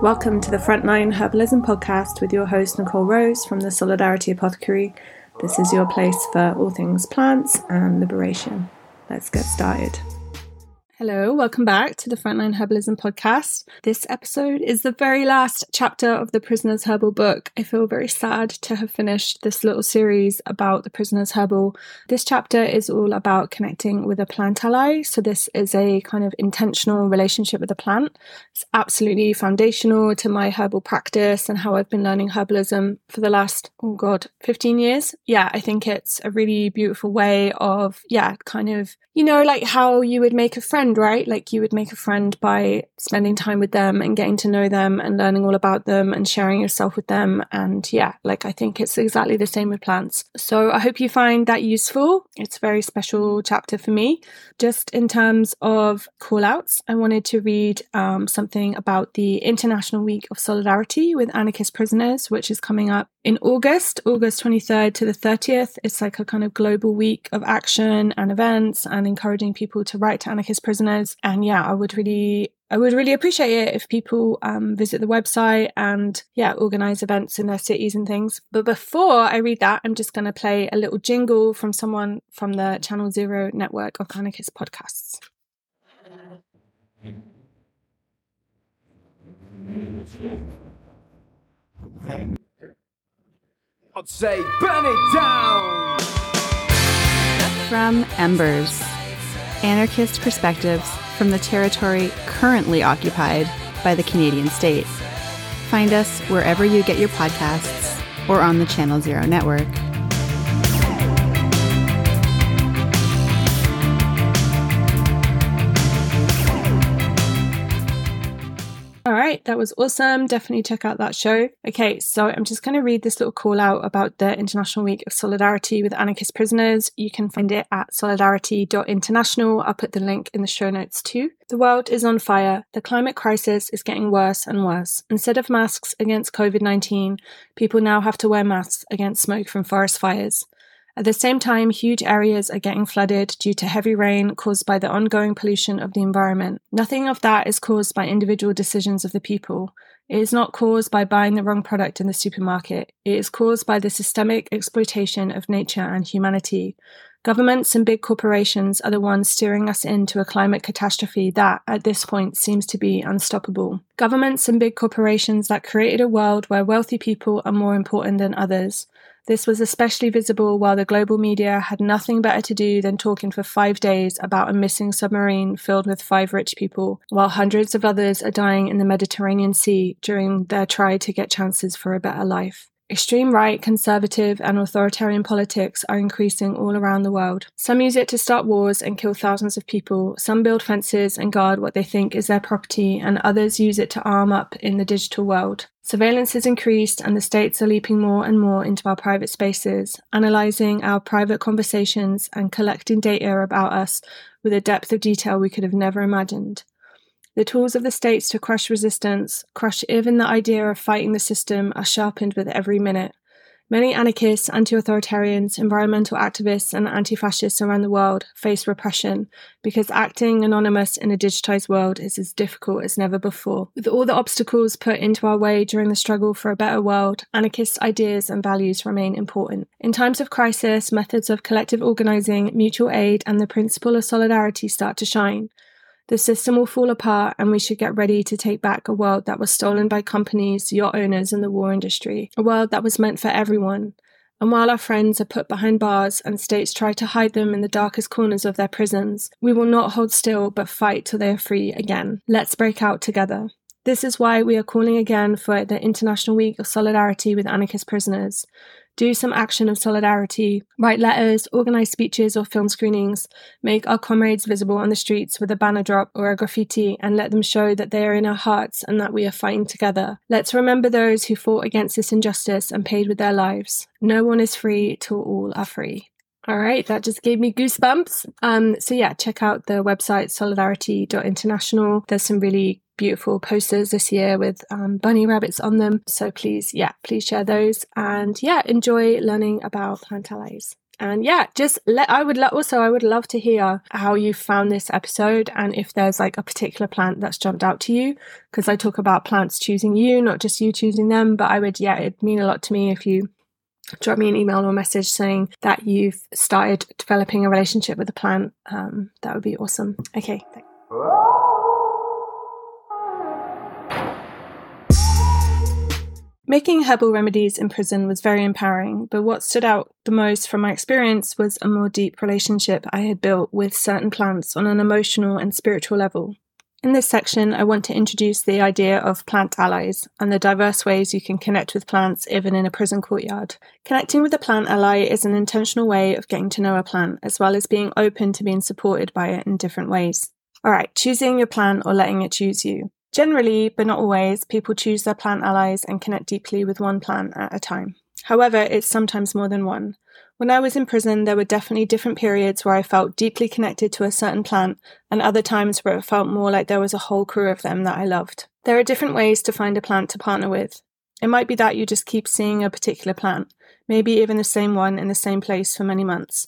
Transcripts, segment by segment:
Welcome to the Frontline Herbalism podcast with your host, Nicole Rose from the Solidarity Apothecary. This is your place for all things plants and liberation. Let's get started. Hello, welcome back to the Frontline Herbalism podcast. This episode is the very last chapter of the Prisoner's Herbal book. I feel very sad to have finished this little series about the Prisoner's Herbal. This chapter is all about connecting with a plant ally. So, this is a kind of intentional relationship with a plant. It's absolutely foundational to my herbal practice and how I've been learning herbalism for the last, oh God, 15 years. Yeah, I think it's a really beautiful way of, yeah, kind of, you know, like how you would make a friend friend, right? Like you would make a friend by spending time with them and getting to know them and learning all about them and sharing yourself with them. And yeah, like I think it's exactly the same with plants. So I hope you find that useful. It's a very special chapter for me. Just in terms of call outs, I wanted to read um, something about the International Week of Solidarity with Anarchist Prisoners, which is coming up in August, August 23rd to the 30th. It's like a kind of global week of action and events and encouraging people to write to anarchist prisoners. And yeah, I would really I would really appreciate it if people um, visit the website and, yeah, organize events in their cities and things. But before I read that, I'm just going to play a little jingle from someone from the Channel Zero network of anarchist podcasts. I'd say burn it down! From Embers Anarchist Perspectives from the territory currently occupied by the Canadian state. Find us wherever you get your podcasts or on the Channel Zero network. Right, that was awesome. Definitely check out that show. Okay, so I'm just going to read this little call out about the International Week of Solidarity with Anarchist Prisoners. You can find it at solidarity.international. I'll put the link in the show notes too. The world is on fire. The climate crisis is getting worse and worse. Instead of masks against COVID 19, people now have to wear masks against smoke from forest fires. At the same time, huge areas are getting flooded due to heavy rain caused by the ongoing pollution of the environment. Nothing of that is caused by individual decisions of the people. It is not caused by buying the wrong product in the supermarket. It is caused by the systemic exploitation of nature and humanity. Governments and big corporations are the ones steering us into a climate catastrophe that, at this point, seems to be unstoppable. Governments and big corporations that created a world where wealthy people are more important than others. This was especially visible while the global media had nothing better to do than talking for five days about a missing submarine filled with five rich people, while hundreds of others are dying in the Mediterranean Sea during their try to get chances for a better life. Extreme right, conservative, and authoritarian politics are increasing all around the world. Some use it to start wars and kill thousands of people. Some build fences and guard what they think is their property, and others use it to arm up in the digital world. Surveillance has increased, and the states are leaping more and more into our private spaces, analysing our private conversations and collecting data about us with a depth of detail we could have never imagined. The tools of the states to crush resistance, crush even the idea of fighting the system, are sharpened with every minute. Many anarchists, anti authoritarians, environmental activists, and anti fascists around the world face repression because acting anonymous in a digitized world is as difficult as never before. With all the obstacles put into our way during the struggle for a better world, anarchist ideas and values remain important. In times of crisis, methods of collective organizing, mutual aid, and the principle of solidarity start to shine. The system will fall apart, and we should get ready to take back a world that was stolen by companies, yacht owners, and the war industry. A world that was meant for everyone. And while our friends are put behind bars and states try to hide them in the darkest corners of their prisons, we will not hold still but fight till they are free again. Let's break out together. This is why we are calling again for the International Week of Solidarity with Anarchist Prisoners do some action of solidarity, write letters, organize speeches or film screenings, make our comrades visible on the streets with a banner drop or a graffiti, and let them show that they are in our hearts and that we are fighting together. Let's remember those who fought against this injustice and paid with their lives. No one is free till all are free. All right, that just gave me goosebumps. Um, so yeah, check out the website solidarity.international. There's some really beautiful posters this year with um, bunny rabbits on them. So please, yeah, please share those and yeah, enjoy learning about plant allies. And yeah, just let, I would lo- also, I would love to hear how you found this episode and if there's like a particular plant that's jumped out to you. Cause I talk about plants choosing you, not just you choosing them. But I would, yeah, it'd mean a lot to me if you drop me an email or message saying that you've started developing a relationship with a plant. Um, that would be awesome. Okay. Thanks. Making herbal remedies in prison was very empowering, but what stood out the most from my experience was a more deep relationship I had built with certain plants on an emotional and spiritual level. In this section, I want to introduce the idea of plant allies and the diverse ways you can connect with plants even in a prison courtyard. Connecting with a plant ally is an intentional way of getting to know a plant, as well as being open to being supported by it in different ways. Alright, choosing your plant or letting it choose you. Generally, but not always, people choose their plant allies and connect deeply with one plant at a time. However, it's sometimes more than one. When I was in prison, there were definitely different periods where I felt deeply connected to a certain plant, and other times where it felt more like there was a whole crew of them that I loved. There are different ways to find a plant to partner with. It might be that you just keep seeing a particular plant, maybe even the same one in the same place for many months.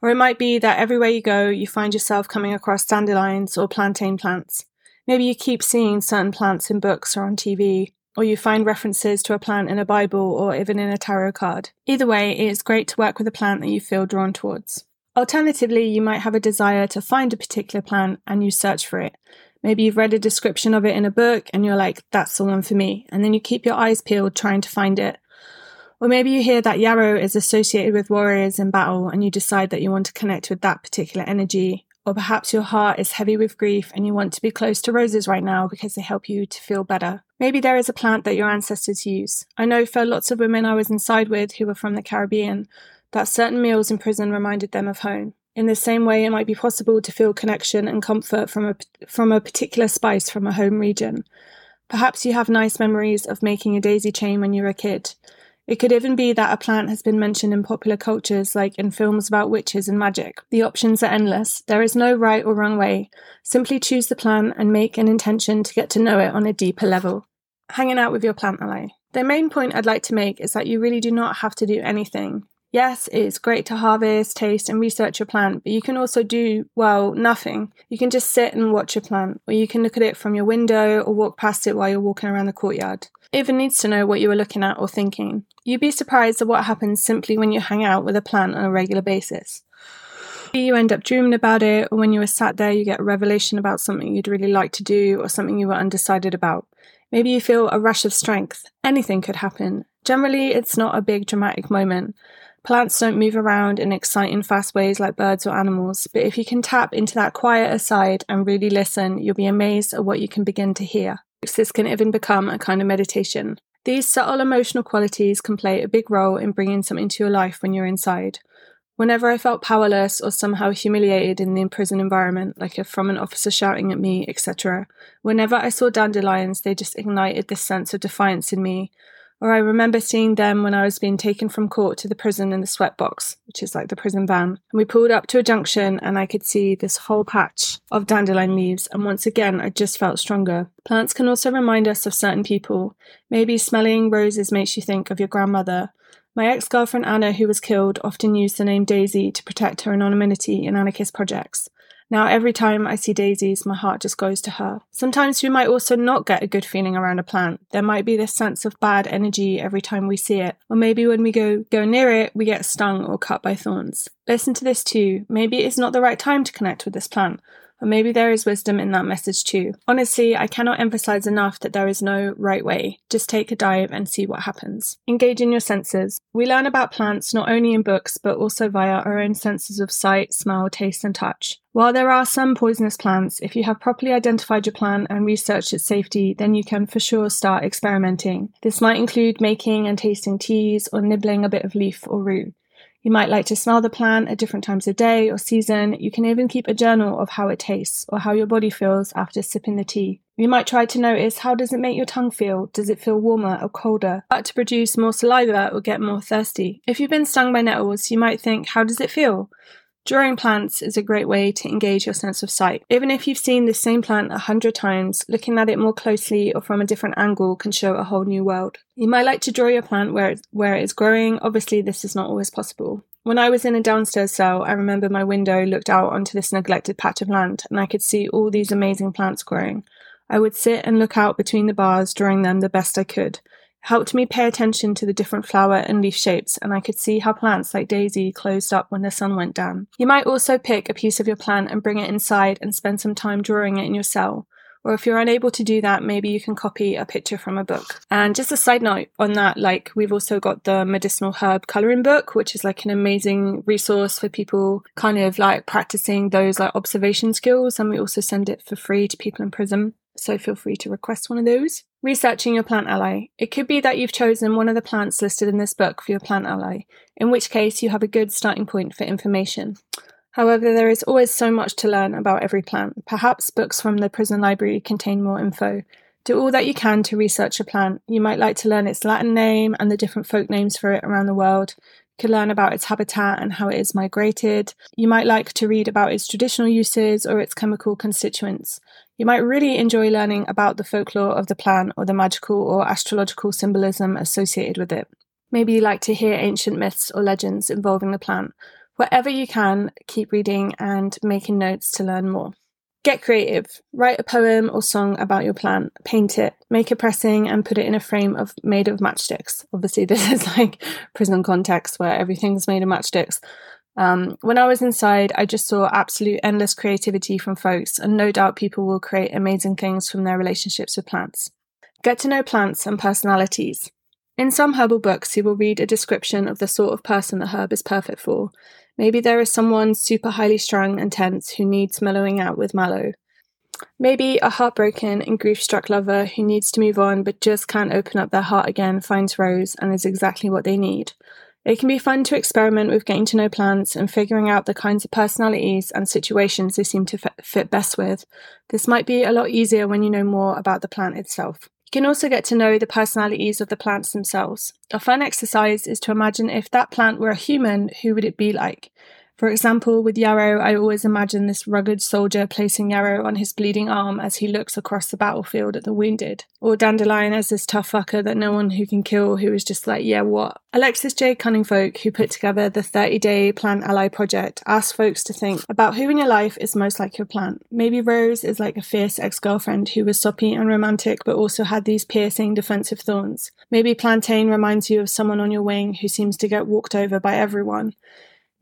Or it might be that everywhere you go, you find yourself coming across dandelions or plantain plants. Maybe you keep seeing certain plants in books or on TV, or you find references to a plant in a Bible or even in a tarot card. Either way, it is great to work with a plant that you feel drawn towards. Alternatively, you might have a desire to find a particular plant and you search for it. Maybe you've read a description of it in a book and you're like, that's the one for me. And then you keep your eyes peeled trying to find it. Or maybe you hear that yarrow is associated with warriors in battle and you decide that you want to connect with that particular energy or perhaps your heart is heavy with grief and you want to be close to roses right now because they help you to feel better. Maybe there is a plant that your ancestors use. I know for lots of women I was inside with who were from the Caribbean that certain meals in prison reminded them of home. In the same way, it might be possible to feel connection and comfort from a, from a particular spice from a home region. Perhaps you have nice memories of making a daisy chain when you were a kid. It could even be that a plant has been mentioned in popular cultures, like in films about witches and magic. The options are endless. There is no right or wrong way. Simply choose the plant and make an intention to get to know it on a deeper level. Hanging out with your plant ally. The main point I'd like to make is that you really do not have to do anything. Yes, it's great to harvest, taste, and research your plant, but you can also do, well, nothing. You can just sit and watch your plant, or you can look at it from your window or walk past it while you're walking around the courtyard. It even needs to know what you were looking at or thinking. You'd be surprised at what happens simply when you hang out with a plant on a regular basis. Maybe you end up dreaming about it, or when you were sat there, you get a revelation about something you'd really like to do or something you were undecided about. Maybe you feel a rush of strength. Anything could happen. Generally, it's not a big dramatic moment. Plants don't move around in exciting, fast ways like birds or animals, but if you can tap into that quieter side and really listen, you'll be amazed at what you can begin to hear. This can even become a kind of meditation. These subtle emotional qualities can play a big role in bringing something to your life when you're inside. Whenever I felt powerless or somehow humiliated in the prison environment, like if from an officer shouting at me, etc., whenever I saw dandelions, they just ignited this sense of defiance in me, or I remember seeing them when I was being taken from court to the prison in the sweatbox, which is like the prison van. And we pulled up to a junction and I could see this whole patch of dandelion leaves. And once again, I just felt stronger. Plants can also remind us of certain people. Maybe smelling roses makes you think of your grandmother. My ex girlfriend Anna, who was killed, often used the name Daisy to protect her anonymity in anarchist projects. Now, every time I see daisies, my heart just goes to her. Sometimes we might also not get a good feeling around a plant. There might be this sense of bad energy every time we see it. Or maybe when we go, go near it, we get stung or cut by thorns. Listen to this too. Maybe it's not the right time to connect with this plant. Or maybe there is wisdom in that message too. Honestly, I cannot emphasize enough that there is no right way. Just take a dive and see what happens. Engage in your senses. We learn about plants not only in books, but also via our own senses of sight, smell, taste, and touch. While there are some poisonous plants, if you have properly identified your plant and researched its safety, then you can for sure start experimenting. This might include making and tasting teas or nibbling a bit of leaf or root. You might like to smell the plant at different times of day or season. You can even keep a journal of how it tastes or how your body feels after sipping the tea. You might try to notice how does it make your tongue feel? Does it feel warmer or colder? But to produce more saliva or get more thirsty. If you've been stung by nettles, you might think, how does it feel? Drawing plants is a great way to engage your sense of sight. Even if you've seen the same plant a hundred times, looking at it more closely or from a different angle can show a whole new world. You might like to draw your plant where where it is growing. Obviously, this is not always possible. When I was in a downstairs cell, I remember my window looked out onto this neglected patch of land and I could see all these amazing plants growing. I would sit and look out between the bars, drawing them the best I could helped me pay attention to the different flower and leaf shapes, and I could see how plants like daisy closed up when the sun went down. You might also pick a piece of your plant and bring it inside and spend some time drawing it in your cell. Or if you're unable to do that, maybe you can copy a picture from a book. And just a side note on that, like we've also got the medicinal herb coloring book, which is like an amazing resource for people kind of like practicing those like observation skills. And we also send it for free to people in prison so feel free to request one of those. Researching your plant ally. It could be that you've chosen one of the plants listed in this book for your plant ally, in which case you have a good starting point for information. However, there is always so much to learn about every plant. Perhaps books from the prison library contain more info. Do all that you can to research a plant. You might like to learn its Latin name and the different folk names for it around the world You could learn about its habitat and how it is migrated. You might like to read about its traditional uses or its chemical constituents. You might really enjoy learning about the folklore of the plant or the magical or astrological symbolism associated with it. Maybe you like to hear ancient myths or legends involving the plant. Whatever you can, keep reading and making notes to learn more. Get creative. Write a poem or song about your plant. Paint it. Make a pressing and put it in a frame of made of matchsticks. Obviously, this is like prison context where everything's made of matchsticks. Um, when I was inside, I just saw absolute endless creativity from folks, and no doubt people will create amazing things from their relationships with plants. Get to know plants and personalities. In some herbal books, you will read a description of the sort of person the herb is perfect for, Maybe there is someone super highly strung and tense who needs mellowing out with mallow. Maybe a heartbroken and grief struck lover who needs to move on but just can't open up their heart again finds Rose and is exactly what they need. It can be fun to experiment with getting to know plants and figuring out the kinds of personalities and situations they seem to fit best with. This might be a lot easier when you know more about the plant itself You can also get to know the personalities of the plants themselves. A fun exercise is to imagine if that plant were a human, who would it be like? For example, with Yarrow, I always imagine this rugged soldier placing Yarrow on his bleeding arm as he looks across the battlefield at the wounded. Or Dandelion as this tough fucker that no one who can kill who is just like, yeah, what? Alexis J. Cunningfolk, who put together the 30 day Plant Ally project, asked folks to think about who in your life is most like your plant. Maybe Rose is like a fierce ex girlfriend who was soppy and romantic but also had these piercing defensive thorns. Maybe Plantain reminds you of someone on your wing who seems to get walked over by everyone.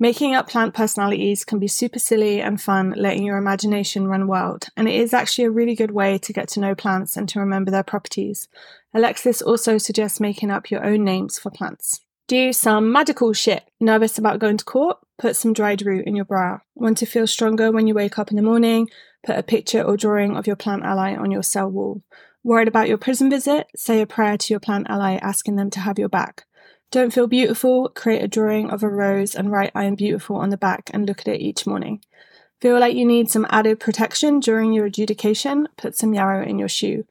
Making up plant personalities can be super silly and fun, letting your imagination run wild, and it is actually a really good way to get to know plants and to remember their properties. Alexis also suggests making up your own names for plants. Do some magical shit. Nervous about going to court? Put some dried root in your bra. Want to feel stronger when you wake up in the morning? Put a picture or drawing of your plant ally on your cell wall. Worried about your prison visit? Say a prayer to your plant ally asking them to have your back. Don't feel beautiful? Create a drawing of a rose and write I am beautiful on the back and look at it each morning. Feel like you need some added protection during your adjudication? Put some yarrow in your shoe.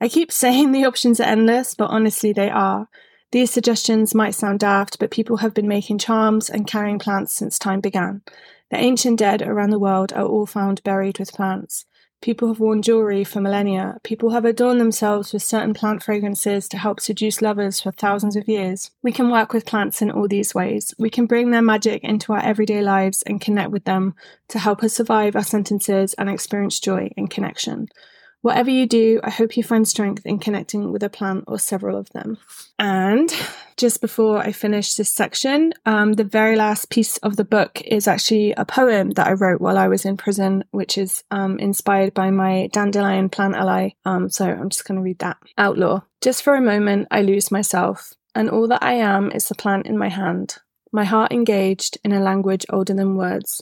I keep saying the options are endless, but honestly, they are. These suggestions might sound daft, but people have been making charms and carrying plants since time began. The ancient dead around the world are all found buried with plants. People have worn jewelry for millennia. People have adorned themselves with certain plant fragrances to help seduce lovers for thousands of years. We can work with plants in all these ways. We can bring their magic into our everyday lives and connect with them to help us survive our sentences and experience joy and connection. Whatever you do, I hope you find strength in connecting with a plant or several of them. And just before I finish this section, um, the very last piece of the book is actually a poem that I wrote while I was in prison, which is um, inspired by my dandelion plant ally. Um, so I'm just going to read that. Outlaw. Just for a moment, I lose myself, and all that I am is the plant in my hand, my heart engaged in a language older than words.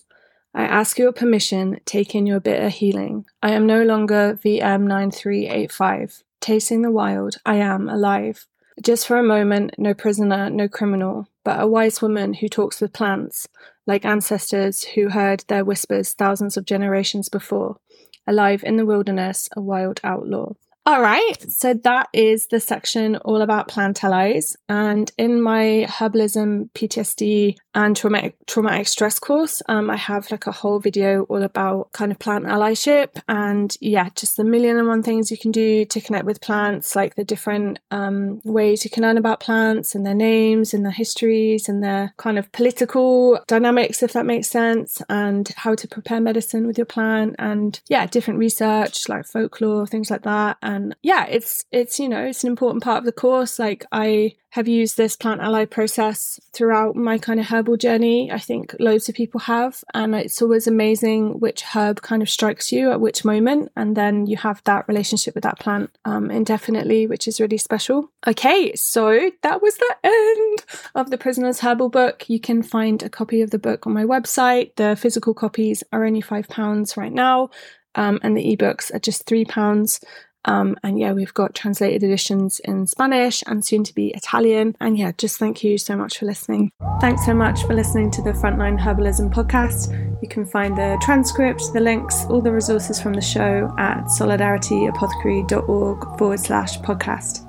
I ask your permission, take in your bitter healing. I am no longer VM9385. Tasting the wild, I am alive. Just for a moment, no prisoner, no criminal, but a wise woman who talks with plants, like ancestors who heard their whispers thousands of generations before. Alive in the wilderness, a wild outlaw. All right, so that is the section all about plant allies. And in my herbalism, PTSD, and traumatic traumatic stress course, um, I have like a whole video all about kind of plant allyship and yeah, just the million and one things you can do to connect with plants, like the different um, ways you can learn about plants and their names and their histories and their kind of political dynamics, if that makes sense, and how to prepare medicine with your plant and yeah, different research like folklore, things like that. And yeah, it's it's you know it's an important part of the course. Like I have used this plant ally process throughout my kind of herbal journey. I think loads of people have. And it's always amazing which herb kind of strikes you at which moment. And then you have that relationship with that plant um, indefinitely, which is really special. Okay, so that was the end of the Prisoner's Herbal book. You can find a copy of the book on my website. The physical copies are only £5 right now. Um, and the ebooks are just £3. Um, and yeah, we've got translated editions in Spanish and soon to be Italian. And yeah, just thank you so much for listening. Thanks so much for listening to the Frontline Herbalism podcast. You can find the transcript, the links, all the resources from the show at solidarityapothecary.org forward slash podcast.